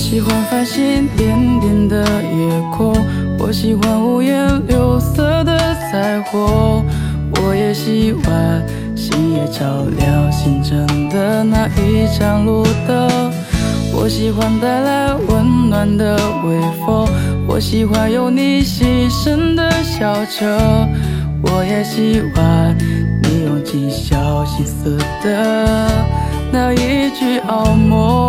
喜欢繁星点点的夜空，我喜欢五颜六色的彩虹，我也喜欢星夜照亮星辰的那一盏路灯。我喜欢带来温暖的微风，我喜欢有你牺牲的小车，我也喜欢你用尽小心思的那一句好梦。